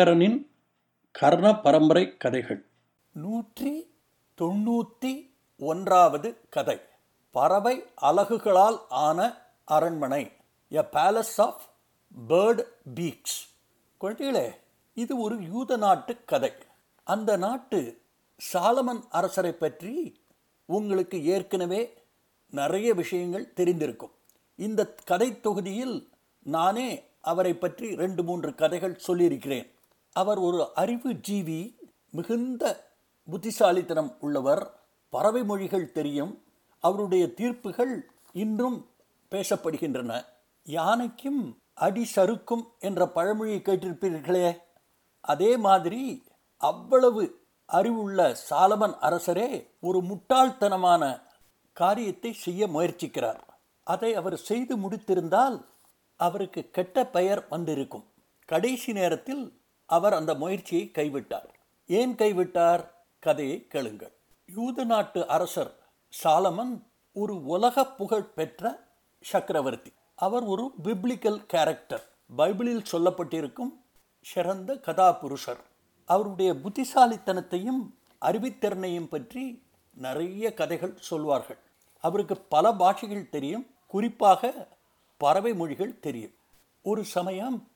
சங்கரனின் கர்ண பரம்பரை கதைகள். நூற்றி தொண்ணூற்றி ஒன்றாவது கதை. பறவை அலகுகளால் ஆன அரண்மனை. A palace of bird beaks குழந்தைகளே இது ஒரு யூத நாட்டு கதை. அந்த நாட்டு சாலமன் அரசரை பற்றி உங்களுக்கு ஏற்கனவே நிறைய விஷயங்கள் தெரிந்திருக்கும். இந்த கதை தொகுதியில் நானே அவரை பற்றி ரெண்டு மூன்று கதைகள் சொல்லியிருக்கிறேன். அவர் ஒரு அறிவு ஜீவி மிகுந்த புத்திசாலித்தனம் உள்ளவர். பறவை மொழிகள் தெரியும். அவருடைய தீர்ப்புகள் இன்றும் பேசப்படுகின்றன. யானைக்கும் அடி சறுக்கும் என்ற பழமொழியை கேட்டிருப்பீர்களே. அதே மாதிரி அவ்வளவு அறிவுள்ள சாலமன் அரசரே ஒரு முட்டாள்தனமான காரியத்தை செய்ய முயற்சிக்கிறார். அதை அவர் செய்து முடித்திருந்தால் அவருக்கு கெட்ட பெயர் வந்திருக்கும். கடைசி நேரத்தில் அவர் அந்த முயற்சியை கைவிட்டார். ஏன் கைவிட்டார்? கதையை கேளுங்கள். யூத நாட்டு அரசர் சாலமன் ஒரு உலக புகழ் பெற்ற சக்கரவர்த்தி. அவர் ஒரு பிப்ளிக்கல் கேரக்டர் பைபிளில் சொல்லப்பட்டிருக்கும் சிறந்த கதாபுருஷர். அவருடைய புத்திசாலித்தனத்தையும் அறிவித்திறனையும் பற்றி நிறைய கதைகள் சொல்வார்கள். அவருக்கு பல பாஷைகள் தெரியும். குறிப்பாக பறவை மொழிகள் தெரியும். ஒரு சமயம்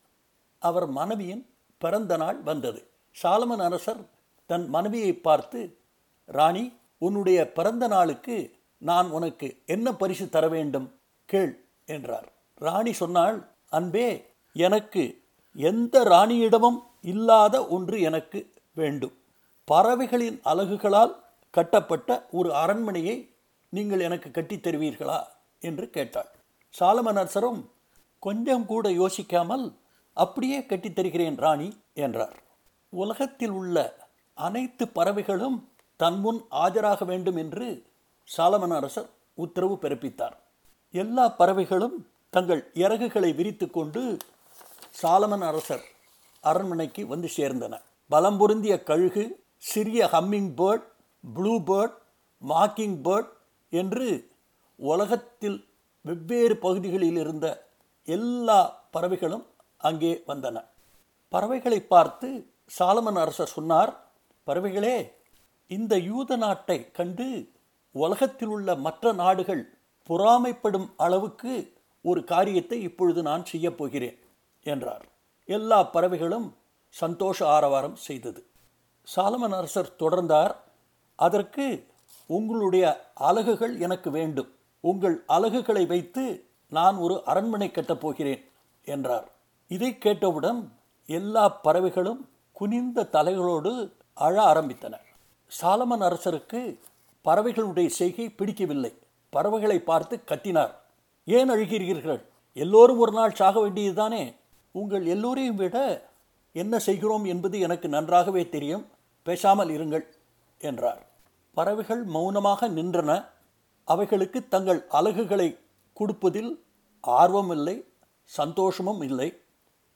அவர் மனைவியின் பிறந்த நாள் வந்தது. சாலமன் அரசர் தன் மனைவியை பார்த்து ராணி உன்னுடைய பிறந்த நாளுக்கு நான் உனக்கு என்ன பரிசு தர வேண்டும்? கேள் என்றார். ராணி சொன்னாள் அன்பே எனக்கு எந்த ராணியிடமும் இல்லாத ஒன்று எனக்கு வேண்டும். பறவைகளின் அலகுகளால் கட்டப்பட்ட ஒரு அரண்மனையை நீங்கள் எனக்கு கட்டித் தருவீர்களா? என்று கேட்டாள். சாலமன் அரசரும் கொஞ்சம் கூட யோசிக்காமல் அப்படியே கட்டித்தருகிறேன் ராணி என்றார். உலகத்தில் உள்ள அனைத்து பறவைகளும் தன் முன் ஆஜராக வேண்டும் என்று சாலமன் அரசர் உத்தரவு பிறப்பித்தார். எல்லா பறவைகளும் தங்கள் இறகுகளை விரித்து கொண்டு சாலமன் அரசர் அரண்மனைக்கு வந்து சேர்ந்தன. பலம் பொருந்திய கழுகு சிறிய hummingbird bluebird mockingbird என்று உலகத்தில் வெவ்வேறு பகுதிகளில் இருந்த எல்லா பறவைகளும் அங்கே வந்தன. பறவைகளை பார்த்து சாலமன் அரசர் சொன்னார் பறவைகளே இந்த யூத நாட்டை கண்டு உலகத்தில் உள்ள மற்ற நாடுகள் பொறாமைப்படும் அளவுக்கு ஒரு காரியத்தை இப்பொழுது நான் செய்யப் போகிறேன் என்றார். எல்லா பறவைகளும் சந்தோஷ ஆரவாரம் செய்தது. சாலமன் அரசர் தொடர்ந்தார் அதற்கு உங்களுடைய அலகுகள் எனக்கு வேண்டும். உங்கள் அலகுகளை வைத்து நான் ஒரு அரண்மனை கட்டப் போகிறேன் என்றார். இதை கேட்டவுடன் எல்லா பறவைகளும் குனிந்த தலைகளோடு அழ ஆரம்பித்தன. சாலமன் அரசருக்கு பறவைகளுடைய செய்கை பிடிக்கவில்லை. பறவைகளை பார்த்து கத்தினார். ஏன் அழுகிறீர்கள்? எல்லோரும் ஒரு நாள் சாக வேண்டியதுதானே? உங்கள் எல்லோரையும் விட என்ன செய்கிறோம் என்பது எனக்கு நன்றாகவே தெரியும். பேசாமல் இருங்கள் என்றார். பறவைகள் மௌனமாக நின்றன. அவைகளுக்கு தங்கள் அலகுகளை கொடுப்பதில் ஆர்வம் இல்லை சந்தோஷமும் இல்லை.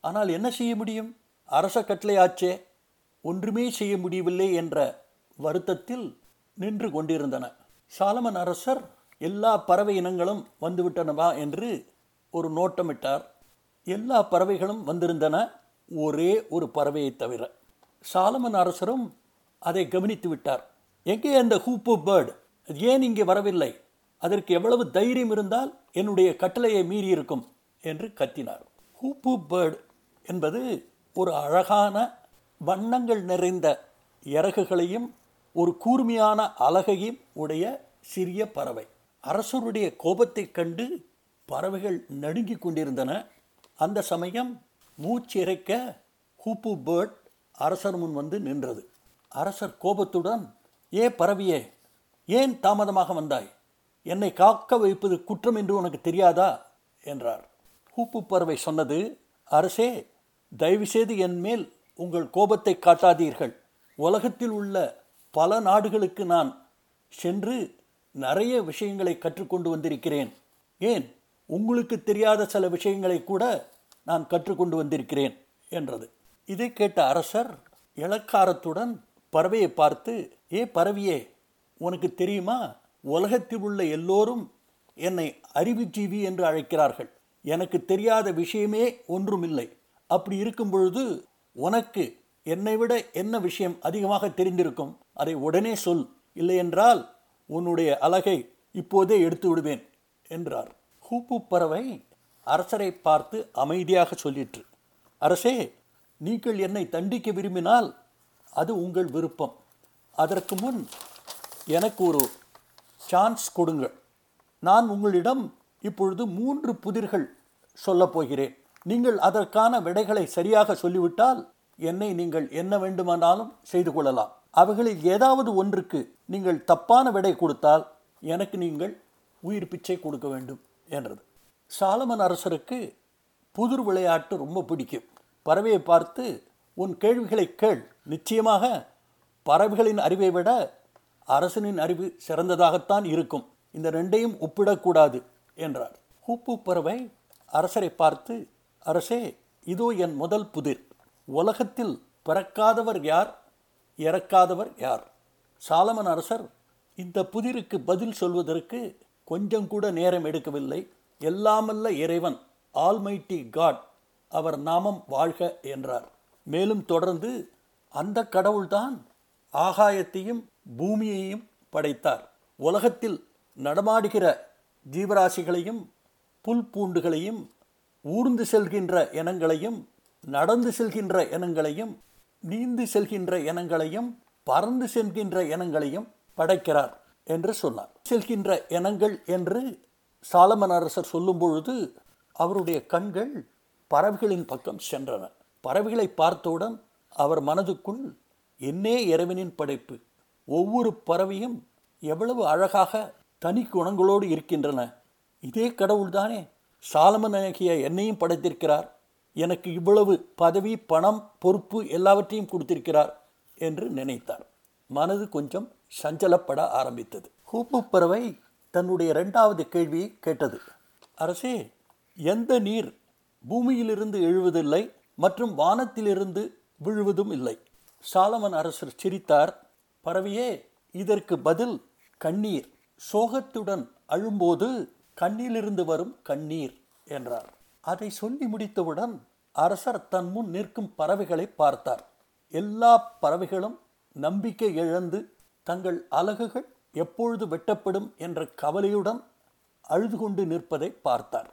ஆனால் என்ன செய்ய முடியும்? அரச கட்டளையாச்சே ஒன்றுமே செய்ய முடியவில்லை என்ற வருத்தத்தில் நின்று கொண்டிருந்தன. சாலமன் அரசர் எல்லா பறவை இனங்களும் வந்துவிட்டனவா என்று ஒரு நோட்டமிட்டார். எல்லா பறவைகளும் வந்திருந்தன ஒரே ஒரு பறவையை தவிர. சாலமன் அரசரும் அதை கவனித்து விட்டார். எங்கே அந்த ஹூப்பு பேர்டு? அது ஏன் இங்கே வரவில்லை? அதற்கு எவ்வளவு தைரியம் இருந்தால் என்னுடைய கட்டளையை மீறி இருக்கும் என்று கத்தினார். ஹூப்பு பேர்டு என்பது ஒரு அழகான வண்ணங்கள் நிறைந்த இறகுகளையும் ஒரு கூர்மையான அழகையும் உடைய சிறிய பறவை. அரசருடைய கோபத்தைக் கண்டு பறவைகள் நடுங்கிக் கொண்டிருந்தன. அந்த சமயம் மூச்சிறைக்க ஹூப்பு பேர்ட் அரசர் முன் வந்து நின்றது. அரசர் கோபத்துடன் ஏ பறவையே ஏன் தாமதமாக வந்தாய்? என்னை காக்க வைப்பது குற்றம் என்று உனக்கு தெரியாதா? என்றார். ஹூப்பு பறவை சொன்னது அரசே தயவுசெய்து என் மேல் உங்கள் கோபத்தை காட்டாதீர்கள். உலகத்தில் உள்ள பல நாடுகளுக்கு நான் சென்று நிறைய விஷயங்களை கற்றுக்கொண்டு வந்திருக்கிறேன். ஏன்? உங்களுக்கு தெரியாத சில விஷயங்களை கூட நான் கற்றுக்கொண்டு வந்திருக்கிறேன் என்றது. இதை கேட்ட அரசர் இளக்காரத்துடன் பறவையை பார்த்து ஏ பறவையே உனக்கு தெரியுமா? உலகத்தில் உள்ள எல்லோரும் என்னை அறிவுஜீவி என்று அழைக்கிறார்கள். எனக்கு தெரியாத விஷயமே ஒன்றுமில்லை. அப்படி இருக்கும் பொழுது உனக்கு என்னை விட என்ன விஷயம் அதிகமாக தெரிந்திருக்கும்? அதை உடனே சொல். இல்லையென்றால் உன்னுடைய அழகை இப்போதே எடுத்து விடுவேன் என்றார். ஹூப்பு பறவை அரசரை பார்த்து அமைதியாக சொல்லிற்று. அரசே நீங்கள் என்னை தண்டிக்க விரும்பினால் அது உங்கள் விருப்பம். அதற்கு முன் எனக்கு ஒரு சான்ஸ் கொடுங்கள். நான் உங்களிடம் இப்பொழுது மூன்று புதிர்கள் சொல்லப் போகிறேன். நீங்கள் அதற்கான விடைகளை சரியாக சொல்லிவிட்டால் என்னை நீங்கள் என்ன வேண்டுமானாலும் செய்து கொள்ளலாம். அவைகளில் ஏதாவது ஒன்றுக்கு நீங்கள் தப்பான விடை கொடுத்தால் எனக்கு நீங்கள் உயிர் பிச்சை கொடுக்க வேண்டும் என்றது. சாலமன் அரசருக்கு புதிர் விளையாட்டு ரொம்ப பிடிக்கும். பறவையை பார்த்து உன் கேள்விகளை கேள். நிச்சயமாக பறவைகளின் அறிவை விட அரசனின் அறிவு சிறந்ததாகத்தான் இருக்கும். இந்த ரெண்டையும் ஒப்பிடக்கூடாது என்றார். ஹூப்பு பறவை அரசரை பார்த்து அரசே இதோ என் முதல் புதிர். உலகத்தில் பிறக்காதவர் யார்? இறக்காதவர் யார்? சாலமன் அரசர் இந்த புதிருக்கு பதில் சொல்வதற்கு கொஞ்சம் கூட நேரம் எடுக்கவில்லை. எல்லாமல்ல இறைவன் ஆல்மைட்டி காட் அவர் நாமம் வாழ்க என்றார். மேலும் தொடர்ந்து அந்த கடவுள்தான் ஆகாயத்தையும் பூமியையும் படைத்தார். உலகத்தில் நடமாடுகிற ஜீவராசிகளையும் புல் பூண்டுகளையும் ஊர்ந்து செல்கின்ற இனங்களையும் நடந்து செல்கின்ற இனங்களையும் நீந்து செல்கின்ற இனங்களையும் பறந்து செல்கின்ற இனங்களையும் படைக்கிறார் என்று சொன்னார். செல்கின்ற இனங்கள் என்று சாலமன் அரசர் சொல்லும் பொழுது அவருடைய கண்கள் பறவைகளின் பக்கம் சென்றன. பறவைகளை பார்த்தவுடன் அவர் மனதுக்குள் என்னே இறைவனின் படைப்பு ஒவ்வொரு பறவையும் எவ்வளவு அழகாக தனி குணங்களோடு இருக்கின்றன. இதே கடவுள்தானே சாலமனாகிய என்னையும் படைத்திருக்கிறார். எனக்கு இவ்வளவு பதவி பணம் பொறுப்பு எல்லாவற்றையும் கொடுத்திருக்கிறார் என்று நினைத்தார். மனது கொஞ்சம் சஞ்சலப்பட ஆரம்பித்தது. ஹூப்பு பறவை தன்னுடைய இரண்டாவது கேள்வியை கேட்டது. அரசே எந்த நீர் பூமியிலிருந்து எழுவதில்லை மற்றும் வானத்திலிருந்து விழுவதும் இல்லை? சாலமன் அரசர் சிரித்தார். பறவையே இதற்கு பதில் கண்ணீர். சோகத்துடன் அழும்போது கண்ணிலிருந்து வரும் கண்ணீர் என்றார். அதை சொல்லி முடித்தவுடன் அரசர் தன் முன் நிற்கும் பறவைகளை பார்த்தார். எல்லா பறவைகளும் நம்பிக்கை இழந்து தங்கள் அலகுகள் எப்பொழுது வெட்டப்படும் என்ற கவலையுடன் அழுது கொண்டு நிற்பதை பார்த்தார்.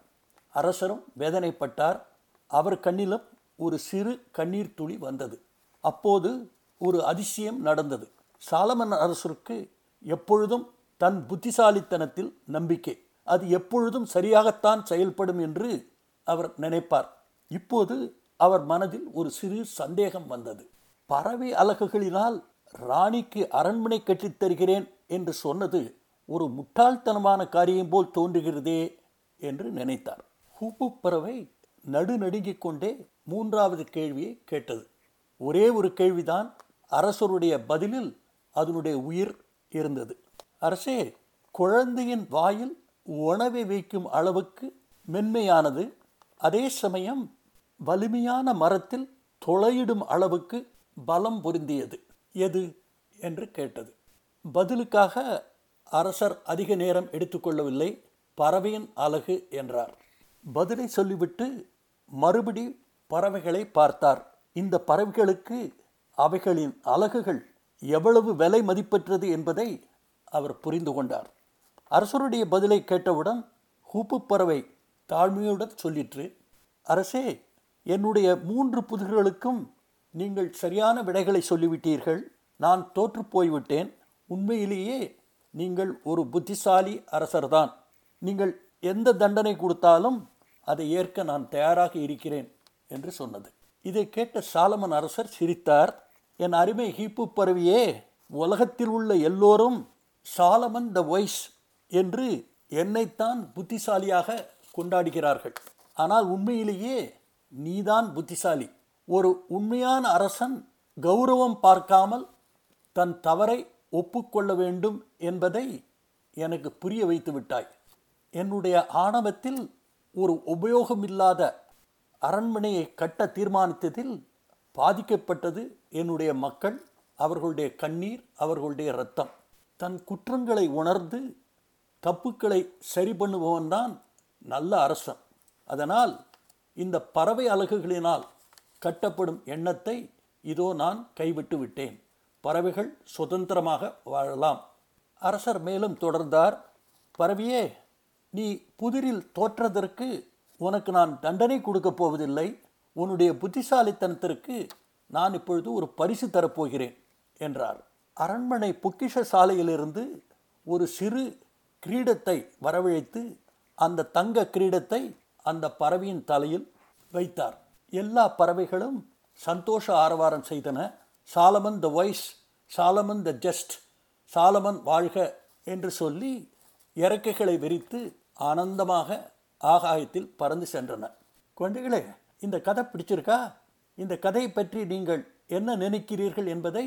அரசரும் வேதனைப்பட்டார். அவர் கண்ணிலும் ஒரு சிறு கண்ணீர் துளி வந்தது. அப்போது ஒரு அதிசயம் நடந்தது. சாலமன் அரசருக்கு எப்பொழுதும் தன் புத்திசாலித்தனத்தில் நம்பிக்கை. அது எப்பொழுதும் சரியாகத்தான் செயல்படும் என்று அவர் நினைப்பார். இப்போது அவர் மனதில் ஒரு சிறு சந்தேகம் வந்தது. பறவை அலகுகளினால் ராணிக்கு அரண்மனை கட்டித் தருகிறேன் என்று சொன்னது ஒரு முட்டாள்தனமான காரியம் போல் தோன்றுகிறதே என்று நினைத்தார். ஹூப்பு பறவை நடுநடுங்கிக் கொண்டே மூன்றாவது கேள்வியை கேட்டது. ஒரே ஒரு கேள்விதான் அரசருடைய பதிலில் அதனுடைய உயிர் இருந்தது. அரசே குழந்தையின் வாயில் உணவை வைக்கும் அளவுக்கு மென்மையானது. அதே சமயம் வலிமையான மரத்தில் துளையிடும் அளவுக்கு பலம் பொருந்தியது. எது? என்று கேட்டது. பதிலுக்காக அரசர் அதிக நேரம் எடுத்துக்கொள்ளவில்லை. பறவையின் அழகு என்றார். பதிலை சொல்லிவிட்டு மறுபடி பறவைகளை பார்த்தார். இந்த பறவைகளுக்கு அவைகளின் அலகுகள் எவ்வளவு விலை மதிப்பற்றது என்பதை அவர் புரிந்து கொண்டார். அரசருடைய பதிலை கேட்டவுடன் ஹூப்பு பறவை தாழ்மையுடன் சொல்லிற்று அரசே என்னுடைய மூன்று புதிர்களுக்கும் நீங்கள் சரியான விடைகளை சொல்லிவிட்டீர்கள். நான் தோற்று போய்விட்டேன். உண்மையிலேயே நீங்கள் ஒரு புத்திசாலி அரசர்தான். நீங்கள் எந்த தண்டனை கொடுத்தாலும் அதை ஏற்க நான் தயாராக இருக்கிறேன் என்று சொன்னது. இதை கேட்ட சாலமன் அரசர் சிரித்தார். என் அருமை ஹீப்பு பறவையே உலகத்தில் உள்ள எல்லோரும் சாலமன் த வைஸ் என்று என்னைத்தான் புத்திசாலியாக கொண்டாடுகிறார்கள். ஆனால் உண்மையிலேயே நீதான் புத்திசாலி. ஒரு உண்மையான அரசன் கௌரவம் பார்க்காமல் தன் தவறை ஒப்புக்கொள்ள வேண்டும் என்பதை எனக்கு புரிய வைத்து விட்டாய். என்னுடைய ஆணவத்தில் ஒரு உபயோகமில்லாத அரண்மனையை கட்ட தீர்மானித்ததில் பாதிக்கப்பட்டது என்னுடைய மக்கள் அவர்களுடைய கண்ணீர் அவர்களுடைய இரத்தம். தன் குற்றங்களை உணர்ந்து தப்புக்களை சரி பண்ணுபவன்தான் நல்ல அரசன். அதனால் இந்த பறவை அலகுகளினால் கட்டப்படும் எண்ணத்தை இதோ நான் கைவிட்டு விட்டேன். பறவைகள் சுதந்திரமாக வாழலாம். அரசர் மேலும் தொடர்ந்தார் பறவையே நீ புதிரில் தோற்றதற்கு உனக்கு நான் தண்டனை கொடுக்கப் போவதில்லை. உன்னுடைய புத்திசாலித்தனத்திற்கு நான் இப்பொழுது ஒரு பரிசு தரப்போகிறேன் என்றார். அரண்மனை பொக்கிஷ சாலையிலிருந்து ஒரு சிறு கிரீடத்தை வரவழைத்து அந்த தங்க கிரீடத்தை அந்த பறவையின் தலையில் வைத்தார். எல்லா பறவைகளும் சந்தோஷ ஆரவாரம் செய்தன. Solomon the wise Solomon the just Solomon வாழ்க என்று சொல்லி இறக்கைகளை விரித்து ஆனந்தமாக ஆகாயத்தில் பறந்து சென்றன. குழந்தைகளே இந்த கதை பிடிச்சிருக்கா? இந்த கதையை பற்றி நீங்கள் என்ன நினைக்கிறீர்கள் என்பதை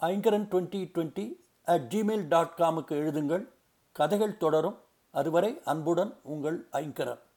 Aingaran twenty twenty at Gmail dot காமுக்கு எழுதுங்கள். கதைகள் தொடரும். அதுவரை அன்புடன் உங்கள் ஐங்கரன்.